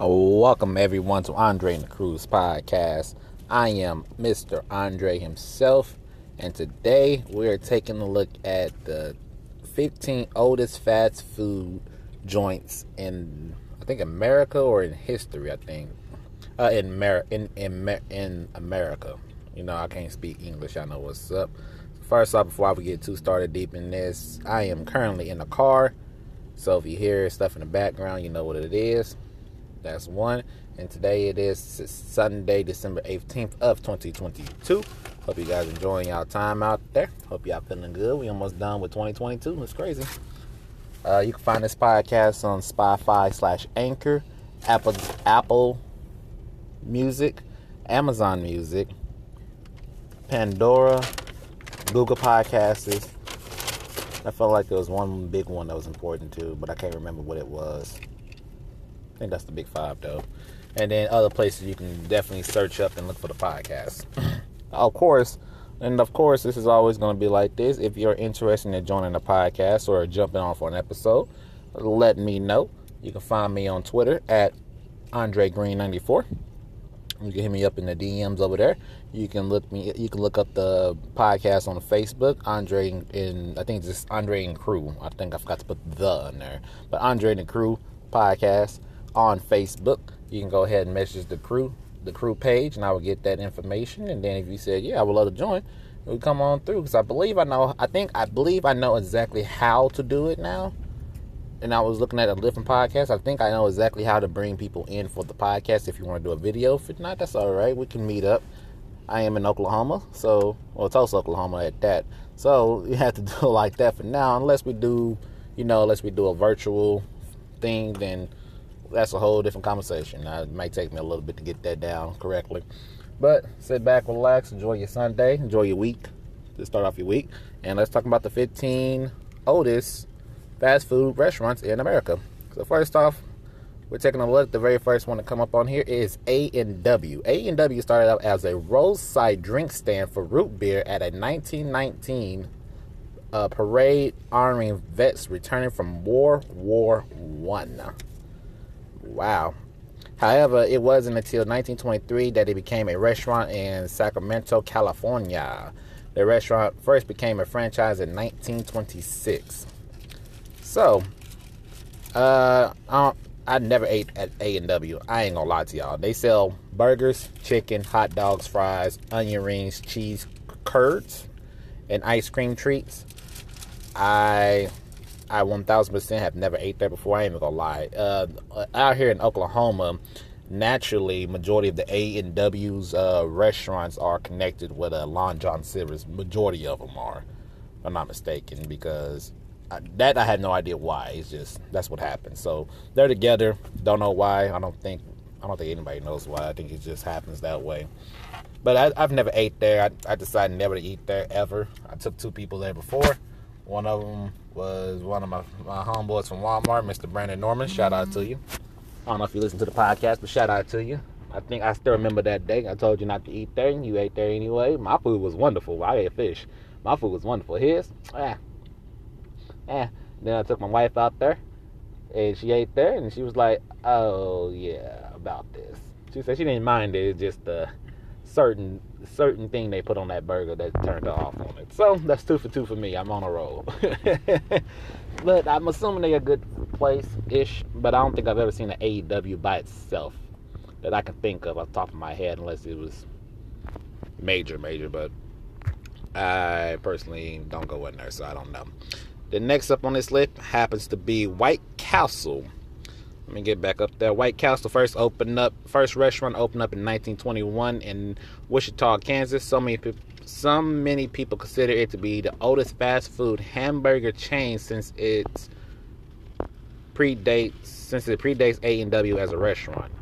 Welcome everyone to Andre and the Crew podcast. I am Mr. Andre himself, and today we are taking a look at the 15 oldest fast food joints in I think America or in history. I think uh, in Mer- in in in America. You know, I can't speak English. I know what's up. First off, before we get too started deep in this, I am currently in a car. So if you hear stuff in the background, you know what it is. That's one. And today it is Sunday, December 18th of 2022. Hope you guys enjoying y'all time out there. Hope y'all feeling good. We almost done with 2022. It's crazy. Uh, you can find this podcast on Spotify slash Anchor, Apple Apple Music, Amazon Music, Pandora, Google Podcasts. I felt like there was one big one that was important too, but I can't remember what it was. I think that's the big five though. And then other places you can definitely search up and look for the podcast. of course, and of course, this is always going to be like this. If you're interested in joining the podcast or jumping on for an episode, let me know. You can find me on Twitter at Andre Green 94. You can hit me up in the DMs over there. You can look me. You can look up the podcast on Facebook. Andre and I think it's just Andre and Crew. I think I forgot to put the in there, but Andre and the Crew podcast on Facebook. You can go ahead and message the crew, the crew page, and I will get that information. And then if you said, "Yeah, I would love to join," we come on through because I believe I know. I think I believe I know exactly how to do it now. And I was looking at a different podcast. I think I know exactly how to bring people in for the podcast. If you want to do a video, if not, that's all right. We can meet up. I am in Oklahoma, so well, Tulsa, Oklahoma at that. So you have to do it like that for now, unless we do, you know, unless we do a virtual thing, then that's a whole different conversation. Now, it might take me a little bit to get that down correctly. But sit back, relax, enjoy your Sunday, enjoy your week to start off your week. And let's talk about the 15 oldest fast food restaurants in America. So first off, we're taking a look. At the very first one to come up on here is A and W. A and W started out as a roadside drink stand for root beer at a 1919 uh, parade honoring vets returning from World War One. Wow. However, it wasn't until 1923 that it became a restaurant in Sacramento, California. The restaurant first became a franchise in 1926. So, uh, I, I never ate at A and W. I ain't gonna lie to y'all. They sell burgers, chicken, hot dogs, fries, onion rings, cheese curds, and ice cream treats. I I 1000% have never ate there before. I ain't even gonna lie. Uh, out here in Oklahoma, naturally, majority of the A and W's uh, restaurants are connected with a uh, Long John Silver's. Majority of them are, if I'm not mistaken, because I, that I had no idea why. It's just that's what happened. So they're together. Don't know why. I don't think I don't think anybody knows why. I think it just happens that way. But I, have never ate there. I, I decided never to eat there ever. I took two people there before. One of them was one of my, my homeboys from Walmart, Mr. Brandon Norman. Shout out to you. I don't know if you listen to the podcast, but shout out to you. I think I still remember that day. I told you not to eat there, and you ate there anyway. My food was wonderful. I ate fish. My food was wonderful. His, ah, ah. Then I took my wife out there, and she ate there, and she was like, "Oh yeah, about this." She said she didn't mind it. It's just a certain certain thing they put on that burger that turned her off on it. So that's two for two for me. I'm on a roll. but I'm assuming they're a good place ish. But I don't think I've ever seen an A and W by itself that I can think of off the top of my head, unless it was major, major. But I personally don't go in there, so I don't know. The next up on this list happens to be White Castle. Let me get back up there. White Castle first opened up, first restaurant opened up in 1921 in Wichita, Kansas. So many people, some many people consider it to be the oldest fast food hamburger chain since it predates since it predates A and W as a restaurant.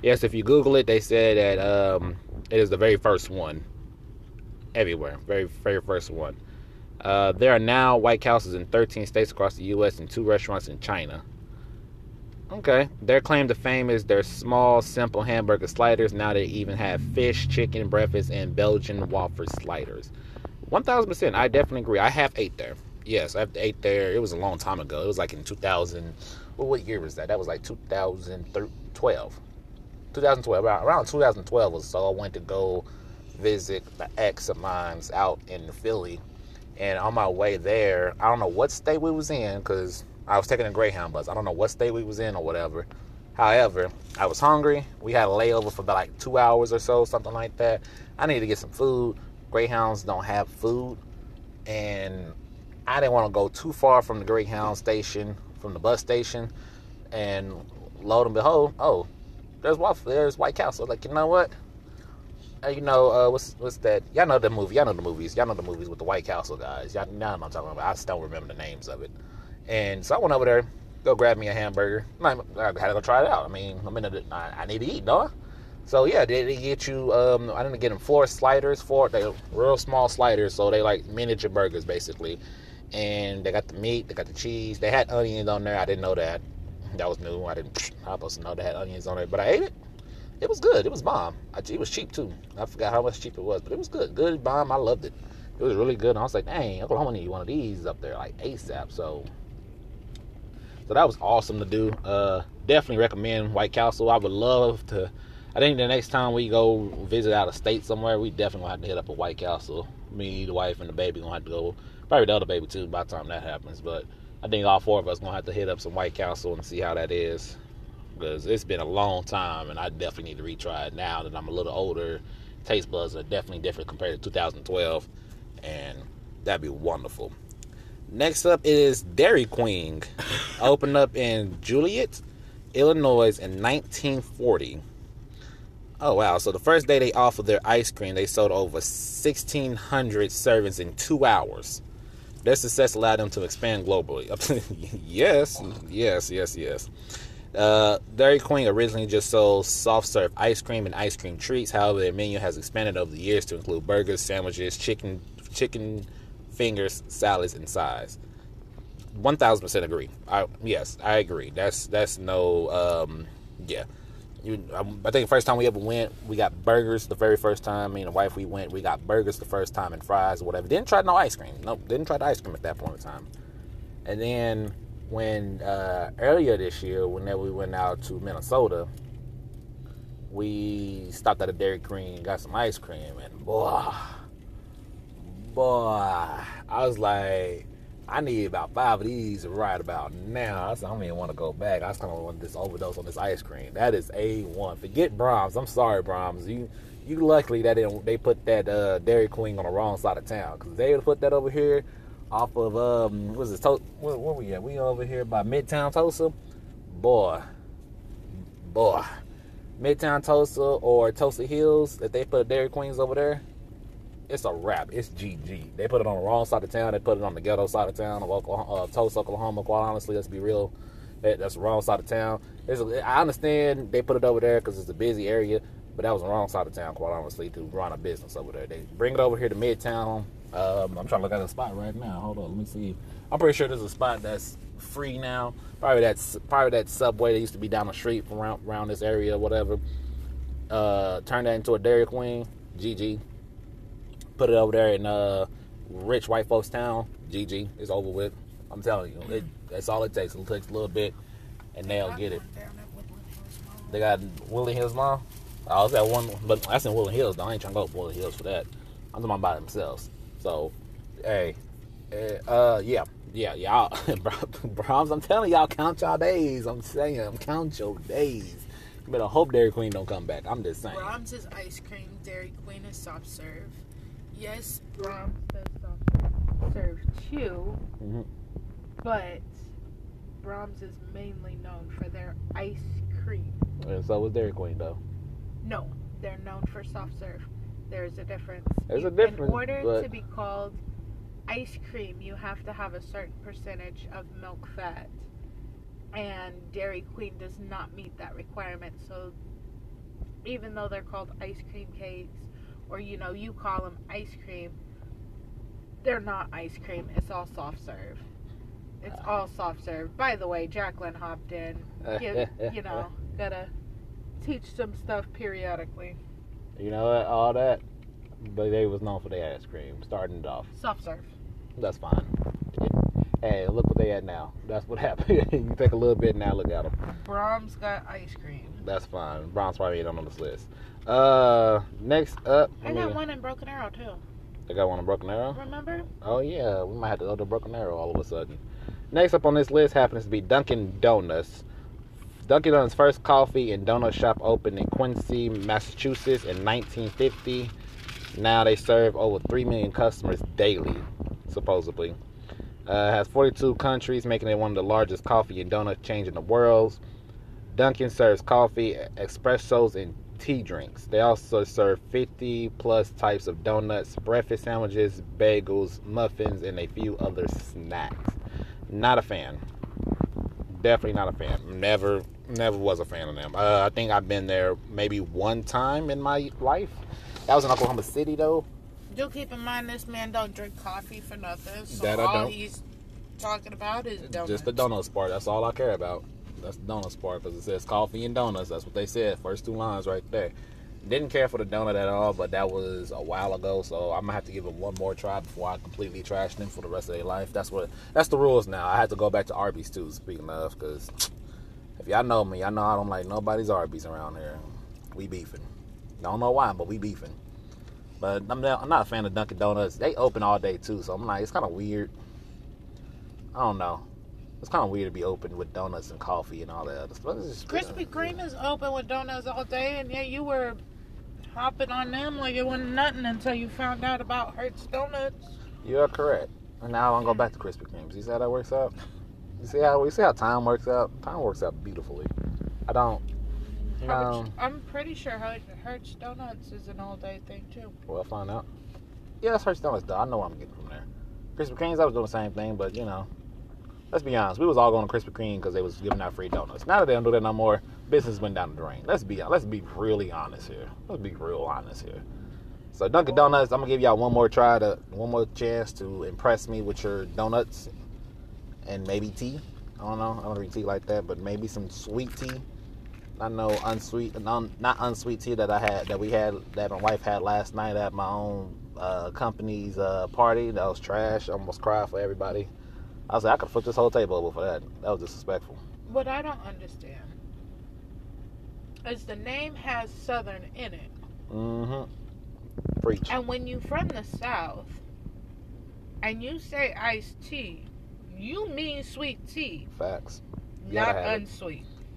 Yes, if you Google it, they said that um, it is the very first one everywhere, very very first one. Uh, there are now White Castles in 13 states across the U.S. and two restaurants in China. Okay. Their claim to fame is their small, simple hamburger sliders. Now they even have fish, chicken, breakfast, and Belgian waffle sliders. 1000%. I definitely agree. I have ate there. Yes, I've ate there. It was a long time ago. It was like in 2000. Well, what year was that? That was like 2012. 2012, around, around 2012 was so, I went to go visit the ex of mine's out in Philly. And on my way there, I don't know what state we was in because I was taking a Greyhound bus. I don't know what state we was in or whatever. However, I was hungry. We had a layover for about like two hours or so, something like that. I needed to get some food. Greyhounds don't have food. And I didn't want to go too far from the Greyhound station, from the bus station. And lo and behold, oh, there's Waffle, there's White Castle. Like, you know what? You know, uh, what's what's that? Y'all know the movie. Y'all know the movies. Y'all know the movies with the White Castle guys. Y'all, y'all know what I'm talking about. I just don't remember the names of it. And so I went over there, go grab me a hamburger. I had to go try it out. I mean, I'm in a, I, I need to eat, dog. So yeah, they, they get you. Um, I didn't get them four sliders, four they real small sliders, so they like miniature burgers basically. And they got the meat, they got the cheese. They had onions on there. I didn't know that. That was new. I didn't. I was supposed to know they had onions on there, but I ate it. It was good. It was bomb. It was cheap too. I forgot how much cheap it was, but it was good. Good bomb. I loved it. It was really good. And I was like, dang, Oklahoma need one of these up there like ASAP. So so that was awesome to do. Uh, definitely recommend White Castle. I would love to. I think the next time we go visit out of state somewhere, we definitely gonna have to hit up a White Castle. Me, the wife, and the baby gonna have to go. Probably the other baby too by the time that happens. But I think all four of us gonna have to hit up some White Castle and see how that is. Because it's been a long time, and I definitely need to retry it now that I'm a little older. Taste buds are definitely different compared to 2012, and that'd be wonderful. Next up is Dairy Queen. Opened up in Joliet, Illinois in 1940. Oh wow! So the first day they offered their ice cream, they sold over 1,600 servings in two hours. Their success allowed them to expand globally. yes, yes, yes, yes. Uh, Dairy Queen originally just sold soft serve ice cream and ice cream treats. However, their menu has expanded over the years to include burgers, sandwiches, chicken, chicken fingers, salads, and size. One thousand percent agree. I yes, I agree. That's that's no um, yeah. You, um, I think the first time we ever went, we got burgers the very first time. Me and the wife we went, we got burgers the first time and fries or whatever. Didn't try no ice cream. Nope, didn't try the ice cream at that point in time. And then when uh, earlier this year, whenever we went out to Minnesota, we stopped at a Dairy Queen, got some ice cream, and boy boy, I was like, I need about five of these right about now. I, said, I don't even want to go back. I just kind of want this overdose on this ice cream. That is a one. Forget Braum's. I'm sorry, Braum's. You you luckily that they, put that uh, Dairy Queen on the wrong side of town because they would have put that over here off of um was this? To- where, where we at? We over here by Midtown Tulsa. Boy, boy, Midtown Tulsa or Tulsa Hills. If they put Dairy Queens over there, it's a wrap. It's GG. They put it on the wrong side of town. They put it on the ghetto side of town of Oklahoma, uh, Tulsa, Oklahoma. Quite honestly, let's be real. That, that's the wrong side of town. A, I understand they put it over there because it's a busy area, but that was the wrong side of town, quite honestly, to run a business over there. They bring it over here to Midtown. Um, I'm trying to look at a spot right now. Hold on, let me see. I'm pretty sure there's a spot that's free now. Probably that's probably that subway that used to be down the street from around, around this area, whatever. Uh, turn that into a Dairy Queen. GG put it over there in uh, rich white folks town. GG, it's over with. I'm telling you, it, that's all it takes. It takes a little bit, and they'll get it. They got Woodland Hills Mall. I was at one, but that's in Woodland Hills. Though. I ain't trying to go to Woodland Hills for that. I'm talking about by themselves. So, hey, eh, uh, yeah, yeah, y'all, Braum's. I'm telling y'all, count y'all days. I'm saying, I'm count your days. You better hope Dairy Queen don't come back. I'm just saying. Braum's is ice cream. Dairy Queen is soft serve yes, Braum's does soft serve too, mm-hmm. but Braum's is mainly known for their ice cream. And so was Dairy Queen, though. No, they're known for soft serve. There's a difference. There's a difference. In order but... to be called ice cream, you have to have a certain percentage of milk fat. And Dairy Queen does not meet that requirement. So even though they're called ice cream cakes or you know you call them ice cream they're not ice cream it's all soft serve. It's uh, all soft serve. By the way jacqueline hopped in. Give, you know gotta teach some stuff periodically. You know what? All that but they was known for their ice cream starting it off. Soft serve. That's fine Hey, look what they at now. That's what happened. you take a little bit now. Look at them. Braum's got ice cream. That's fine. Braum's probably ain't on this list. Uh, next up, I got one in Broken Arrow too. I got one in Broken Arrow. Remember? Oh yeah, we might have to go to Broken Arrow all of a sudden. Next up on this list happens to be Dunkin' Donuts. Dunkin' Donuts' first coffee and donut shop opened in Quincy, Massachusetts in 1950. Now they serve over 3 million customers daily, supposedly. Uh, has 42 countries, making it one of the largest coffee and donut chains in the world. Dunkin' serves coffee, espressos, and tea drinks. They also serve 50 plus types of donuts, breakfast sandwiches, bagels, muffins, and a few other snacks. Not a fan. Definitely not a fan. Never, never was a fan of them. Uh, I think I've been there maybe one time in my life. That was in Oklahoma City, though. Do keep in mind this man don't drink coffee for nothing. So That I all don't. he's talking about is donuts. Just the donuts part. That's all I care about. That's the donuts part because it says coffee and donuts. That's what they said. First two lines right there. Didn't care for the donut at all, but that was a while ago. So I'm gonna have to give it one more try before I completely trash them for the rest of their life. That's what. That's the rules now. I had to go back to Arby's too. Speaking of, because if y'all know me, y'all know I don't like nobody's Arby's around here. We beefing. Don't know why, but we beefing. But I'm not, I'm not a fan of Dunkin' Donuts. They open all day too, so I'm like, it's kind of weird. I don't know. It's kind of weird to be open with donuts and coffee and all that other stuff. Krispy Kreme is open with donuts all day, and yet you were hopping on them like it wasn't nothing until you found out about Hurts Donuts. You are correct. And now I'm gonna back to Krispy Kremes. You see how that works out? You see how you see how time works out? Time works out beautifully. I don't. Hurts- um, I'm pretty sure Her- Hurts Donuts is an all day thing too. we'll find out. Yeah, that's Hurts Donuts though. I know what I'm getting from there. Krispy Kremes, I was doing the same thing, but you know, let's be honest. We was all going to Krispy Kreme because they was giving out free donuts. Now that they don't do that no more, business went down the drain. Let's be let's be really honest here. Let's be real honest here. So Dunkin' Donuts, I'm gonna give y'all one more try to one more chance to impress me with your donuts and maybe tea. I don't know. I don't read tea like that, but maybe some sweet tea. I know unsweet, non, not unsweet tea that I had that we had that my wife had last night at my own uh, company's uh, party. That was trash. I almost cried for everybody. I was like, I could flip this whole table over for that. That was disrespectful. What I don't understand is the name has Southern in it, Mm-hmm. Preach. and when you from the South and you say iced tea, you mean sweet tea, Facts. You not gotta it.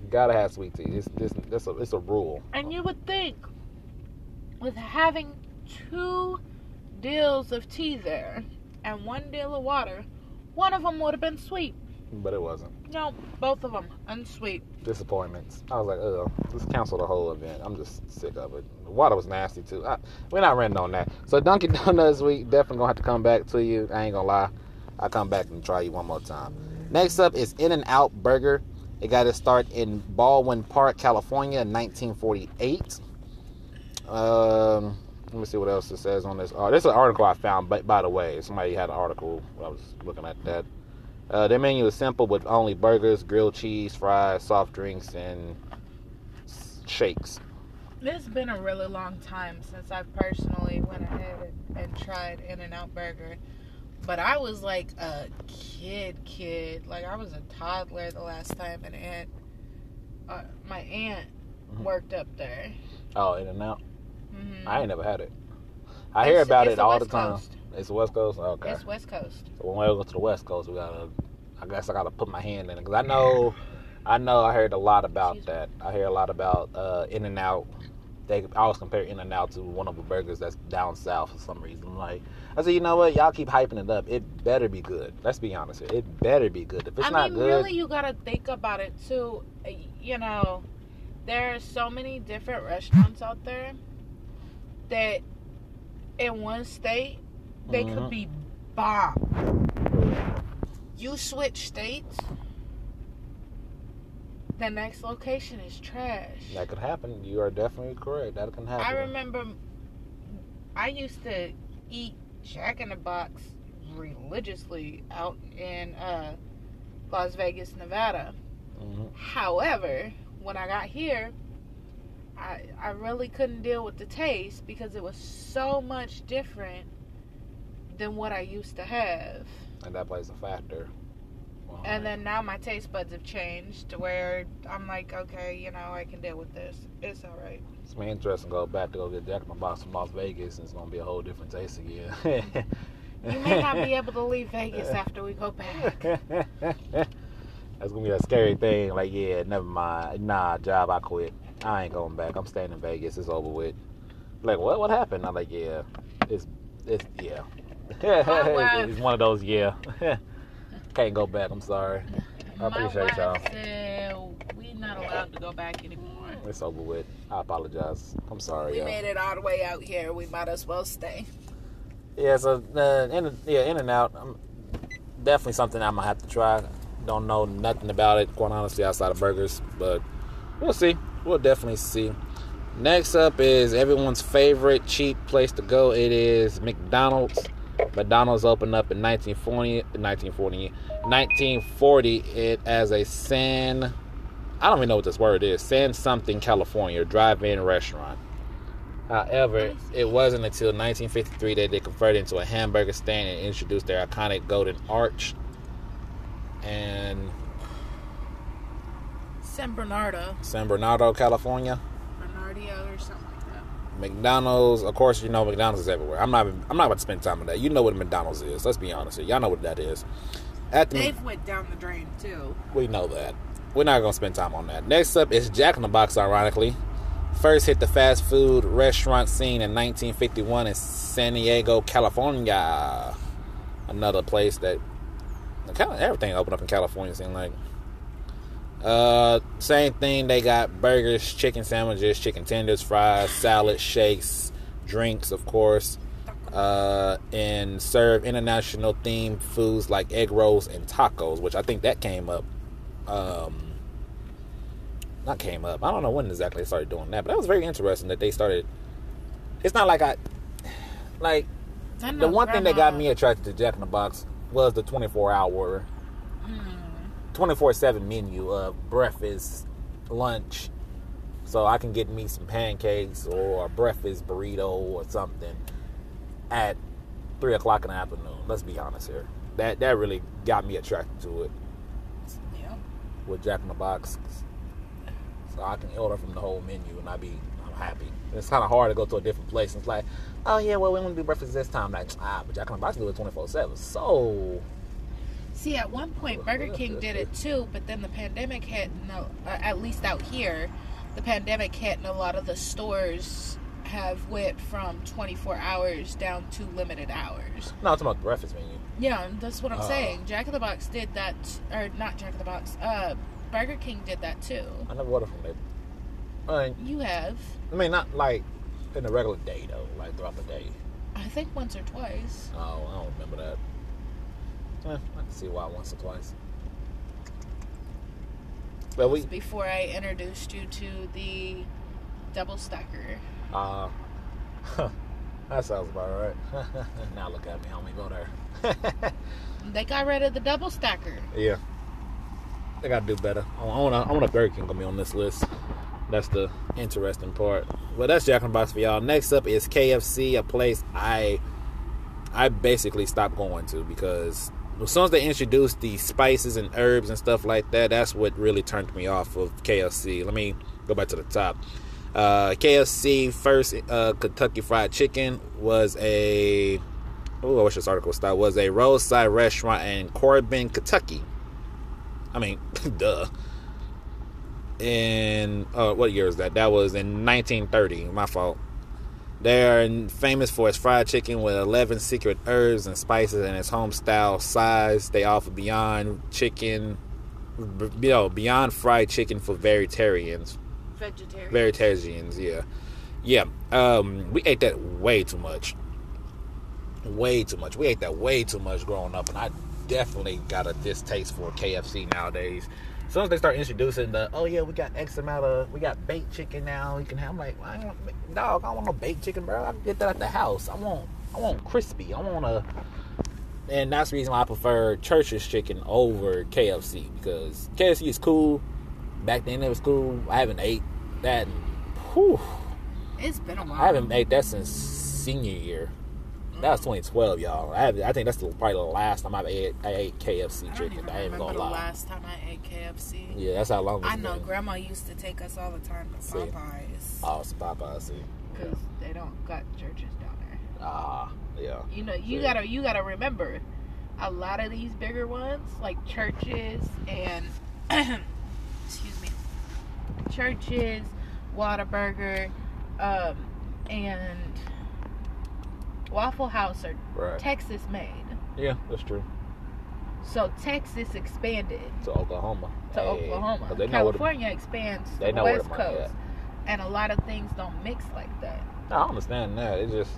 Gotta have sweet tea. It's this. It's a. It's a rule. And you would think, with having two deals of tea there and one deal of water, one of them would have been sweet. But it wasn't. No, both of them unsweet. Disappointments. I was like, ugh, just cancel the whole event. I'm just sick of it. The water was nasty too. I, we're not renting on that. So Dunkin' Donuts, we definitely gonna have to come back to you. I ain't gonna lie. I'll come back and try you one more time. Next up is In and Out Burger. It got its start in Baldwin Park, California in 1948. Um, let me see what else it says on this. Oh, this is an article I found, but by the way, somebody had an article. I was looking at that. Uh, their menu is simple with only burgers, grilled cheese, fries, soft drinks, and shakes. It's been a really long time since I personally went ahead and, and tried In and Out Burger. But I was like a kid, kid. Like I was a toddler the last time an aunt, uh, my aunt Mhm. worked up there. Oh, In and Out. hmm I ain't never had it. I hear about it the all the time. Coast. It's the West Coast. Okay. It's West Coast. So when we go to the West Coast, we gotta. I guess I gotta put my hand in it because I know, I know. I heard a lot about Excuse me. that. I hear a lot about uh, In and Out. They I always compare In and Out to one of the burgers that's down south for some reason. Like I said, you know what? Y'all keep hyping it up. It better be good. Let's be honest here. It better be good. If it's I not mean, good, really, you gotta think about it too. Uh, You know, there are so many different restaurants out there that in one state they Mhm. could be bomb. You switch states, the next location is trash. that could happen. You are definitely correct. That can happen. I remember I used to eat Jack in the Box religiously out in uh, Las Vegas, Nevada. Mhm. However, when I got here, I I really couldn't deal with the taste because it was so much different than what I used to have. And that plays a factor. And then now my taste buds have changed to where I'm like, okay, you know, I can deal with this. It's all right. It's gonna be interesting to go back to go get Jack in the Box from Las Vegas, and it's gonna be a whole different taste again. You may not be able to leave Vegas after we go back. That's gonna be a scary thing. Like, yeah, never mind. Nah, job, I quit. I ain't going back. I'm staying in Vegas. It's over with. Like, what? What happened? I'm like, yeah, it's, it's, yeah. Oh, Wife- it's one of those, yeah. Can't go back. I'm sorry. I appreciate my y'all. wife said we're not allowed to go back anymore. It's over with. I apologize. I'm sorry. We y'all. made it all the way out here. We might as well stay. Yeah, so uh, in yeah, in and out. Um, definitely something I'm gonna have to try. Don't know nothing about it, quite honestly, outside of burgers, but we'll see. We'll definitely see. Next up is everyone's favorite cheap place to go. It is McDonald's. McDonald's opened up in 1940, 1940, 1940 it as a San, I don't even know what this word is, San something California drive-in restaurant. However, it wasn't until 1953 that they converted into a hamburger stand and introduced their iconic golden arch. And San Bernardo, San Bernardo, California, Bernardo or something. McDonald's. Of course, you know McDonald's is everywhere. I'm not. I'm not about to spend time on that. You know what McDonald's is. Let's be honest here. Y'all know what that is. At the, They've went down the drain too. we know that. We're not gonna spend time on that. Next up is Jack in the Box. Ironically, first hit the fast food restaurant scene in 1951 in San Diego, California. Another place that kind of everything opened up in California. Seemed like. Uh, same thing. They got burgers, chicken sandwiches, chicken tenders, fries, salad, shakes, drinks, of course. Uh, and serve international themed foods like egg rolls and tacos, which I think that came up. Um, not came up. I don't know when exactly they started doing that, but that was very interesting that they started. It's not like I like the one thing that got me attracted to Jack in the Box was the 24 hour. 24 7 menu of breakfast, lunch. So I can get me some pancakes or a breakfast burrito or something at 3 o'clock in the afternoon. Let's be honest here. That, that really got me attracted to it Yeah. with Jack in the Box. So I can order from the whole menu and I be I'm happy. It's kind of hard to go to a different place. It's like, oh yeah, well we want to do breakfast this time. Like ah, but Jack in the Box do it 24 seven. So See, at one point, Burger King did it too, but then the pandemic hit, uh, at least out here, the pandemic hit, and a lot of the stores have went from 24 hours down to limited hours. no, I'm talking about the breakfast menu. Yeah, that's what I'm Oh. saying. Jack in the Box did that, or not Jack in the Box. Uh, Burger King did that too. I never ordered from there. I mean, You have, I mean, not like in a regular day though, like throughout the day. I think, once or twice. Oh, I don't remember that. Eh, I can see why once or twice. But we, Before I introduced you to the double stacker. uh, that sounds about right. now look at me, homie, go there. They got rid of the double stacker. Yeah. They gotta do better. I want I want a Burger King gonna be on this list. That's the interesting part. Well, that's Jack in the Box for y'all. Next up is KFC, a place I I basically stopped going to because as soon as they introduced the spices and herbs and stuff like that, that's what really turned me off of KFC. Let me go back to the top. Uh, KFC first uh, Kentucky Fried Chicken was a oh, I wish this article stopped. Was a roadside restaurant in Corbin, Kentucky. I mean, duh. In uh, what year is that? That was in 1930. My fault. They're famous for its fried chicken with 11 secret herbs and spices and its home style size. They offer beyond chicken, you know, beyond fried chicken for vegetarians. Vegetarian. Vegetarians, yeah, yeah. Um, we ate that way too much. Way too much. We ate that way too much growing up, and I definitely got a distaste for KFC nowadays. As soon as they start introducing the, oh yeah, we got X amount of, we got baked chicken now. You can have, I'm like, I don't, want- dog, I don't want no baked chicken, bro. I can get that at the house. I want, I want crispy. I want a, and that's the reason why I prefer Church's chicken over KFC because KFC is cool. Back then it was cool. I haven't ate that. Whew, It's been a while. I haven't ate that since senior year. That was 2012, y'all. I, I think that's the, probably the last time I ate, I ate KFC I chicken. I ain't gonna the lie. last time I ate KFC. Yeah, that's how long I know been. Grandma used to take us all the time to See. Popeyes. Oh, it's Popeye. See. because they don't got Church's down there. Ah, yeah. You know, you gotta you gotta remember, a lot of these bigger ones like Church's and excuse me, Church's, Whataburger, um, and Waffle House are Right. Texas made. Yeah, that's true. So Texas expanded To Oklahoma. to Hey, Oklahoma. 'cause They know where the, California expands to they the West Coast, and a lot of things don't mix like that. I understand that. It just,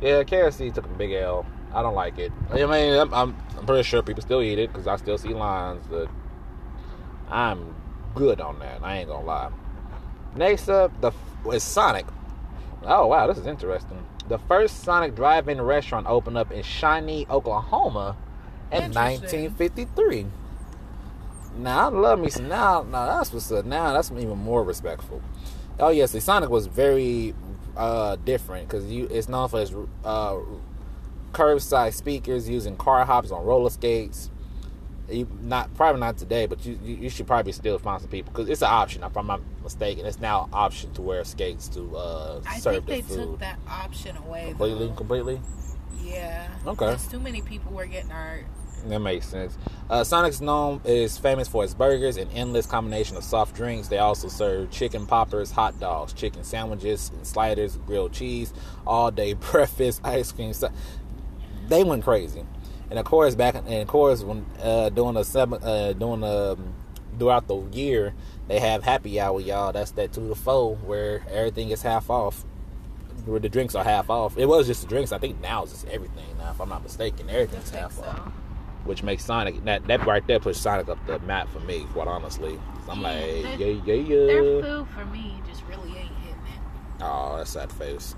yeah, KFC took a big L. I don't like it. I mean, I'm, I'm, I'm pretty sure people still eat it because I still see lines, but I'm good on that. I ain't gonna lie. Next up, the is Sonic. Oh wow, this is interesting. The first Sonic drive-in restaurant opened up in Shawnee, Oklahoma, in 1953. Now I love me some. Now, now that's what's up. Now that's even more respectful. Oh yes, the Sonic was very uh, different because you it's known for its uh, curbside speakers using car hops on roller skates. You not probably not today, but you you, should probably still find some people because it's an option. If I'm not mistaken, it's now an option to wear skates to uh, I serve think they food took that option away. completely. though. Completely. Yeah. Okay. There's too many people were getting hurt. That makes sense. Uh, Sonic's known is famous for its burgers and endless combination of soft drinks. They also serve chicken poppers, hot dogs, chicken sandwiches, and sliders, grilled cheese, all day breakfast, ice cream. So- they went crazy, and of course back and of course when uh, doing the seven uh, doing the um, throughout the year they have happy hour, y'all. That's that two to four where everything is half off. Where the drinks are half off. It was just the drinks. I think now it's just everything. Now, if I'm not mistaken, everything's half so. off which makes Sonic that that right there puts Sonic up the map for me, quite honestly. So I'm Yeah, like, they- yeah, yeah, Their food for me just really ain't hitting it. Oh, that's sad face.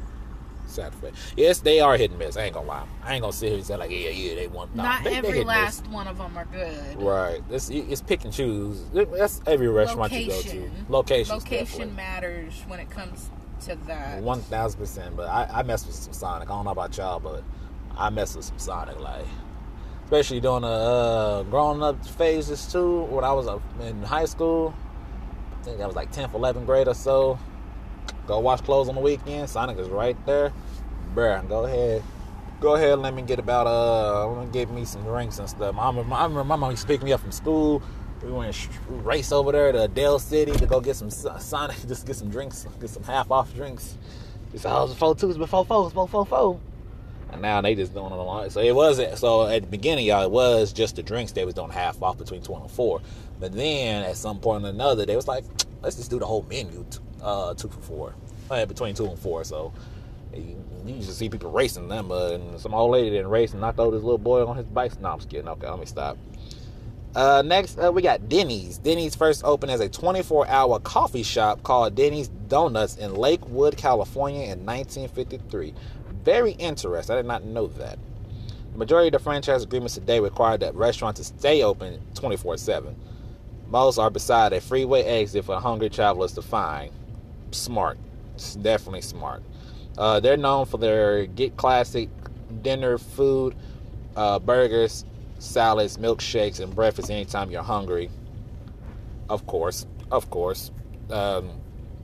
Sad face. Yes, they are hit and miss. I ain't gonna lie. I ain't gonna sit here and say like, yeah, yeah, they want. No, Not they, they every hit and miss. last one of them are good. Right. It's it's pick and choose. That's every restaurant you go to. Location. Location. Location matters when it comes to that. One thousand percent. But I, I mess with some Sonic. I don't know about y'all, but I mess with some Sonic. Like, especially during the uh, growing up phases too. When I was uh, in high school, I think that was like tenth, eleventh grade or so. Go wash clothes on the weekend. Sonic is right there, bruh. Go ahead. Go ahead, let me get about uh, let me get me some drinks and stuff. I remember, I my mom used to pick me up from school. We went race over there to Del City to go get some Sonic, just get some drinks, get some half off drinks. Just I was four twos before fours, four four four. And now they just doing it on. So it wasn't. So at the beginning, y'all, it was just the drinks they was doing half off between two and four. But then at some point or another, they was like, let's just do the whole menu, uh, two for four, uh, between two and four. So you, you to see people racing them, uh, and some old lady didn't race and knocked over this little boy on his bike. No, I'm just kidding. Okay, let me stop. Uh, next, uh, we got Denny's. Denny's first opened as a 24 hour coffee shop called Denny's Donuts in Lakewood, California in 1953. Very interesting. I did not know that. The majority of the franchise agreements today require that restaurants to stay open 24 7. Most are beside a freeway exit for hungry travelers to find. Smart. It's definitely smart. Uh, they're known for their get classic dinner food, uh, burgers, salads, milkshakes, and breakfast anytime you're hungry. Of course, of course. Um,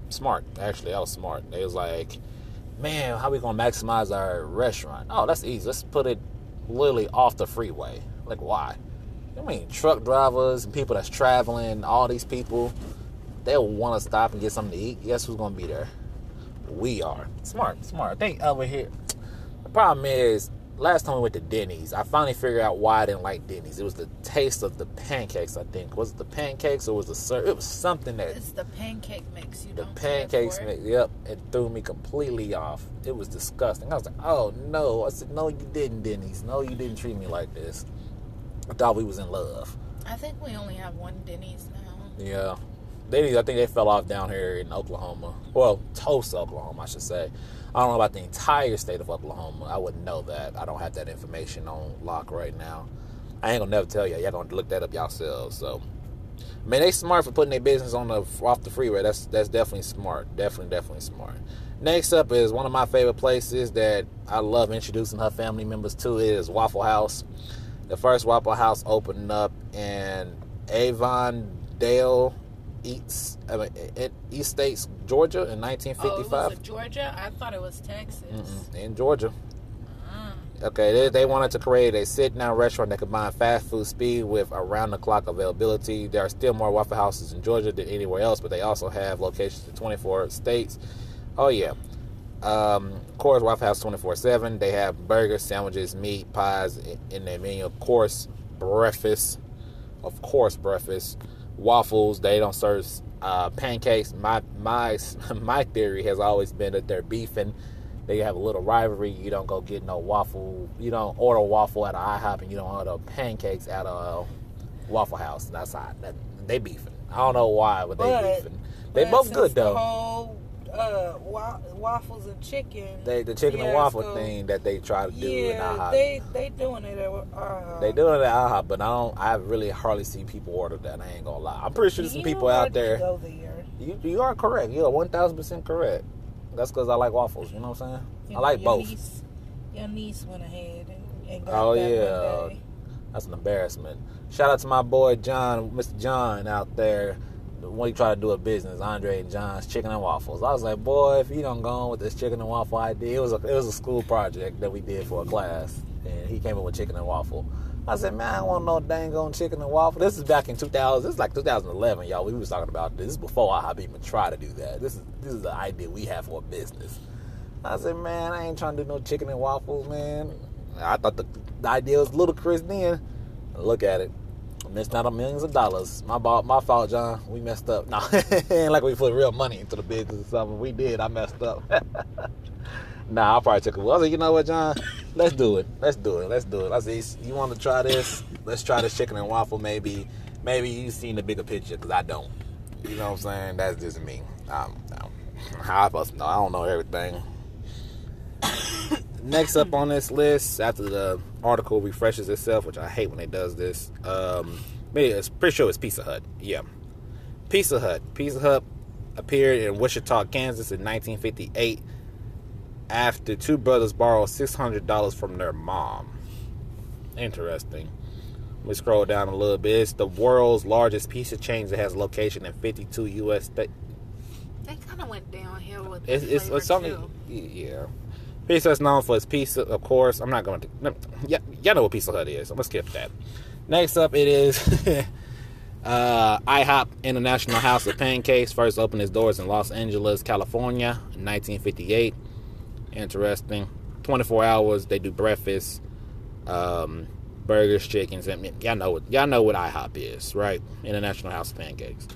smart. Actually, that was smart. They was like, man, how we gonna maximize our restaurant? Oh, that's easy. Let's put it literally off the freeway. Like, why? I mean, truck drivers and people that's traveling, all these people, they'll want to stop and get something to eat. Guess who's gonna be there? We are. Smart, smart. I think over here, the problem is, last time we went to Denny's, I finally figured out why I didn't like Denny's. It was the taste of the pancakes. I think was it the pancakes or was the syrup? It was something that It's the pancake mix. You the don't pancakes mix. Yep, it threw me completely off. It was disgusting. I was like, oh no. I said, no, you didn't, Denny's. No, you didn't treat me like this. I thought we was in love. I think we only have one Denny's now. Yeah. Denny's, I think they fell off down here in Oklahoma. Well, Tulsa, Oklahoma, I should say. I don't know about the entire state of Oklahoma. I wouldn't know that. I don't have that information on lock right now. I ain't gonna never tell you. Y'all gonna look that up yourselves. So, I mean, they smart for putting their business on the off the freeway. That's that's definitely smart. Definitely, definitely smart. Next up is one of my favorite places that I love introducing her family members to is Waffle House. The first Waffle House opened up in Avondale, East, I mean, East States, Georgia in Oh, it 1955. was Georgia? I thought it was Texas. Mm-mm, in Georgia. Ah. Okay, they, they wanted to create a sit-down restaurant that combined fast food speed with around-the-clock availability. There are still more Waffle Houses in Georgia than anywhere else, but they also have locations in 24 states. Oh yeah, um, of course, Waffle House 24/7. They have burgers, sandwiches, meat, pies in- in their menu. Of course, breakfast. Of course, breakfast. Waffles. They don't serve uh, pancakes. My my my theory has always been that they're beefing. They have a little rivalry. You don't go get no waffle. You don't order waffle at a IHOP, and you don't order pancakes at a Waffle House. That's how that, they beefing. I don't know why, but they But- beefing. They both good though. Uh, wa- waffles and chicken. They the chicken and fiasco, waffle thing that they try to do in Yeah, IHOP. they they doing it at uh, They doing it at IHOP, but I don't. I really hardly see people order that. I ain't gonna lie. I'm pretty sure there's some You people out there. Go there. You you are correct. You're one thousand percent correct. That's because I like waffles. You know what I'm saying? Your- I like your both. Niece, your niece went ahead and, and got Oh, that yeah. That's an embarrassment. Shout out to my boy John, Mr. John out there. When he tried to do a business, Andre and John's Chicken and Waffles. I was like, boy, if you don't go on with this chicken and waffle idea, it was a it was a school project that we did for a class, and he came up with chicken and waffle. I said, man, I don't want no dang on chicken and waffle. This is back in 2000. This is like 2011, y'all. We was talking about this. This is before I even tried to do that. This is this is the idea we have for a business. I said, man, I ain't trying to do no chicken and waffles, man. I thought the, the idea was ludicrous then. Look at it. Missed out on millions of dollars. My fault, my fault, John. We messed up. No, ain't like we put real money into the business or something. We did. I messed up. nah, I probably took it. I was like, you know what, John? Let's do it. Let's do it. Let's do it. I said, you want to try this? Let's try this chicken and waffle. Maybe, maybe you seen the bigger picture because I don't. You know what I'm saying? That's just me. Um, um, how I supposed to know? I don't know everything. Next up on this list, after the article refreshes itself, which I hate when it does this. Um, maybe it's pretty sure it's Pizza Hut. Yeah, Pizza Hut. Pizza Hut appeared in Wichita, Kansas, in 1958 after two brothers borrowed $600 from their mom. Interesting. We scroll down a little bit. It's the world's largest pizza chain that has a location in 52 U.S. states. They kind of went downhill with It's, it's, it's something. too. Yeah. Pizza is known for its pizza, of course. I'm not going to. No, y'all know what Pizza Hut is. I'm going to skip that. Next up, it is uh, IHOP International House of Pancakes. First opened its doors in Los Angeles, California in 1958. Interesting. 24 hours. They do breakfast, um, burgers, chickens. And y'all know what y'all know what IHOP is, right? International House of Pancakes.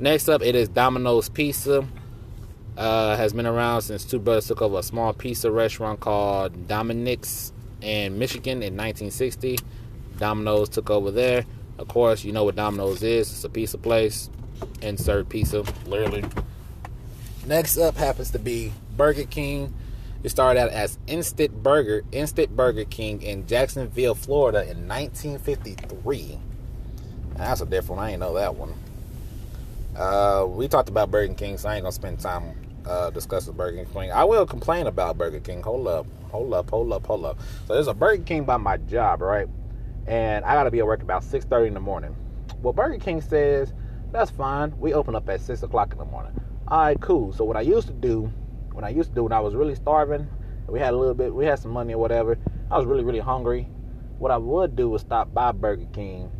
Next up, it is Domino's Pizza uh, has been around since two brothers took over a small pizza restaurant called Dominic's in Michigan in 1960. Domino's took over there. Of course, you know what Domino's is. It's a pizza place. Insert pizza, literally. Next up happens to be Burger King. It started out as Instant Burger, Instant Burger King in Jacksonville, Florida in 1953. That's a different one. I ain't know that one. Uh, we talked about Burger King, so I ain't gonna spend time uh, discussing Burger King. I will complain about Burger King. Hold up, hold up, hold up, hold up. So there's a Burger King by my job, right? And I gotta be at work about six thirty in the morning. Well, Burger King says that's fine. We open up at six o'clock in the morning. All right, cool. So what I used to do, when I used to do when I was really starving, we had a little bit, we had some money or whatever. I was really, really hungry. What I would do was stop by Burger King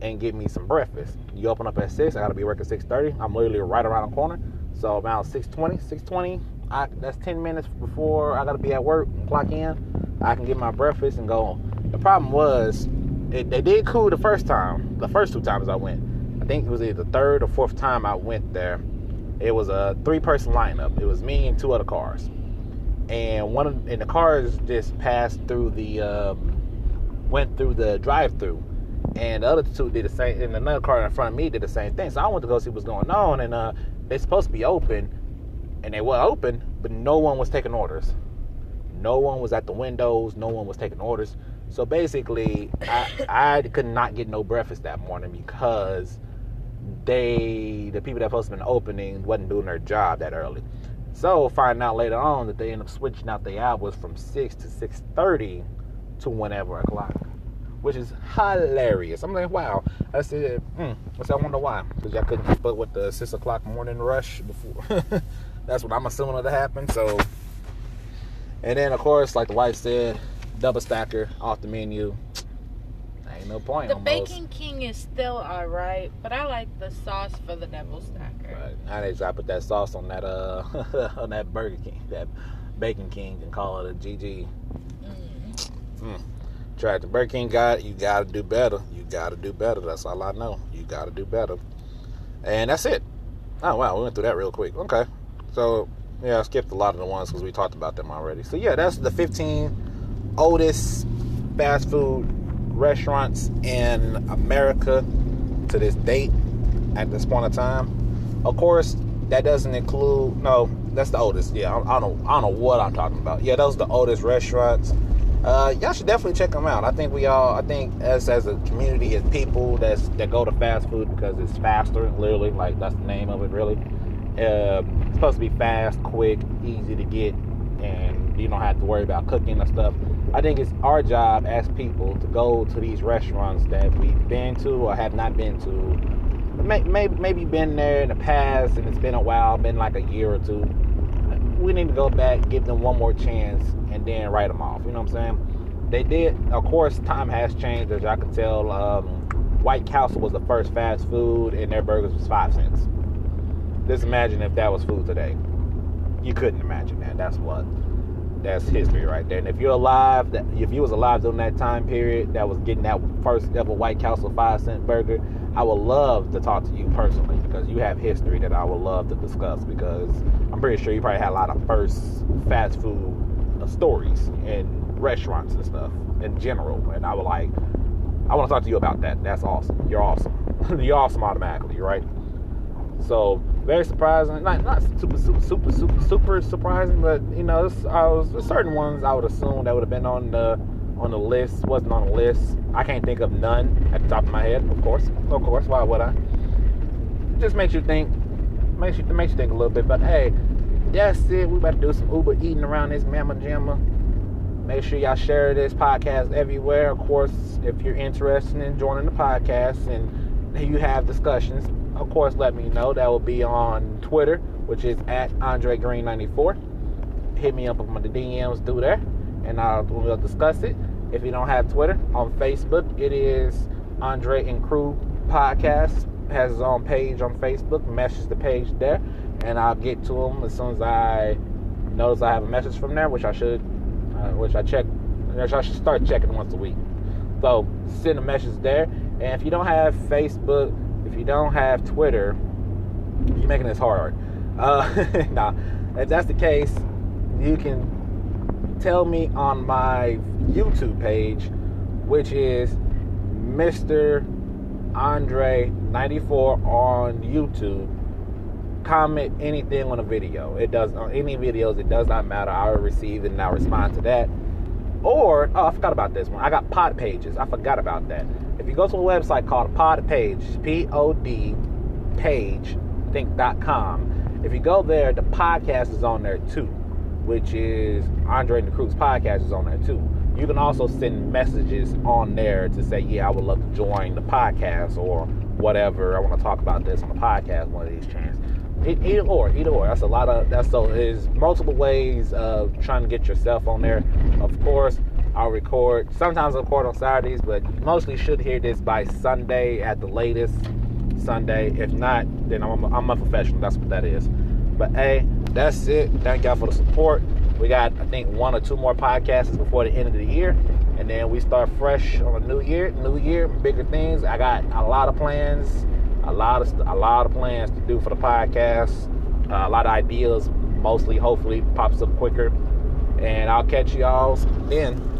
and get me some breakfast. You open up at six. I gotta be working six thirty. I'm literally right around the corner. So about 620, 620, I, that's 10 minutes before I gotta be at work clock in. I can get my breakfast and go on. The problem was, it, they did cool the first time. The first two times I went. I think it was either the third or fourth time I went there. It was a three-person lineup. It was me and two other cars. And one of and the cars just passed through the um, went through the drive-through and the other two did the same and another car in front of me did the same thing so i went to go see what's going on and uh they're supposed to be open and they were open but no one was taking orders. No one was at the windows no one was taking orders. So basically i i could not get no breakfast that morning because they the people that supposed to been opening wasn't doing their job that early. So find out later on that they end up switching out the hours from six to six thirty to whenever o'clock, which is hilarious. I'm like, wow. I said, hmm. I said, I wonder why, because y'all couldn't keep up with the six o'clock morning rush before. That's what I'm assuming would happen. So, and then of course, like the wife said, double stacker off the menu. Ain't no point. The almost. Bacon King is still alright, but I like the sauce for the double stacker. Right. I need to put that sauce on that uh on that Burger King, that Bacon King, and call it a GG. Mm. Tried Burger King got. You got to do better. You got to do better. That's all I know. You got to do better. And that's it. Oh wow, we went through that real quick. Okay, so yeah, I skipped a lot of the ones because we talked about them already. So yeah, that's the 15 oldest fast food restaurants in America to this date at this point in time. Of course, that doesn't include no, that's the oldest. Yeah, I, I don't I don't know what I'm talking about. Yeah, those are the oldest restaurants. Uh, y'all should definitely check them out. I think we all, I think us as a community, as people that's that go to fast food because it's faster, literally, like that's the name of it, really. Uh, it's supposed to be fast, quick, easy to get, and you don't have to worry about cooking and stuff. I think it's our job as people to go to these restaurants that we've been to or have not been to. Maybe maybe been there in the past and it's been a while, been like a year or two. We need to go back, give them one more chance, and then write them off. You know what I'm saying? They did. Of course, time has changed, as y'all can tell. Um, White Castle was the first fast food, and their burgers was five cents. Just imagine if that was food today. You couldn't imagine that. That's what. That's history right there. And if you're alive, if you was alive during that time period, that was getting that first ever White Castle five cent burger, I would love to talk to you personally because you have history that I would love to discuss. Because I'm pretty sure you probably had a lot of first fast food stories and restaurants and stuff in general. And I would like, I want to talk to you about that. That's awesome. You're awesome. You're awesome automatically, right? So very surprising. Not not super super super super super surprising, but you know, I was certain ones I would assume that would have been on the on the list wasn't on the list. I can't think of none at the top of my head. Of course, of course. Why would I? Just makes you think. Makes you makes you think a little bit. But hey, that's it. We about to do some Uber eating around this Mama Jamma. Make sure y'all share this podcast everywhere. Of course, if you're interested in joining the podcast and you have discussions, of course, let me know. That will be on Twitter, which is at Andre Green 94. Hit me up on the DMs through there, and I'll we'll discuss it. If you don't have Twitter, on Facebook, it is Andre and Crew Podcast. Has his own page on Facebook. Message the page there, and I'll get to him as soon as I notice I have a message from there, which I should, uh, which I check, which I should start checking once a week. So send a message there, and if you don't have Facebook if you don't have Twitter, you're making this hard. Uh, now, if that's the case, you can tell me on my YouTube page, which is Mr. Andre94 on YouTube. Comment anything on a video. It does on any videos. It does not matter. I will receive and I'll respond to that. Or oh, I forgot about this one. I got pod pages. I forgot about that. If you go to a website called Pod Page, P O D page, think.com. If you go there, the podcast is on there too, which is Andre and the Crew's podcast is on there too. You can also send messages on there to say, yeah, I would love to join the podcast or whatever. I want to talk about this on the podcast one of these chance. Either or, either or. That's a lot of that's so. There's multiple ways of trying to get yourself on there. Of course, I'll record. Sometimes I record on Saturdays, but mostly should hear this by Sunday at the latest. Sunday. If not, then I'm a, I'm a professional. That's what that is. But hey, that's it. Thank y'all for the support. We got I think one or two more podcasts before the end of the year, and then we start fresh on a new year. New year, bigger things. I got a lot of plans. A lot of a lot of plans to do for the podcast. Uh, a lot of ideas. Mostly, hopefully, pops up quicker. And I'll catch y'all then.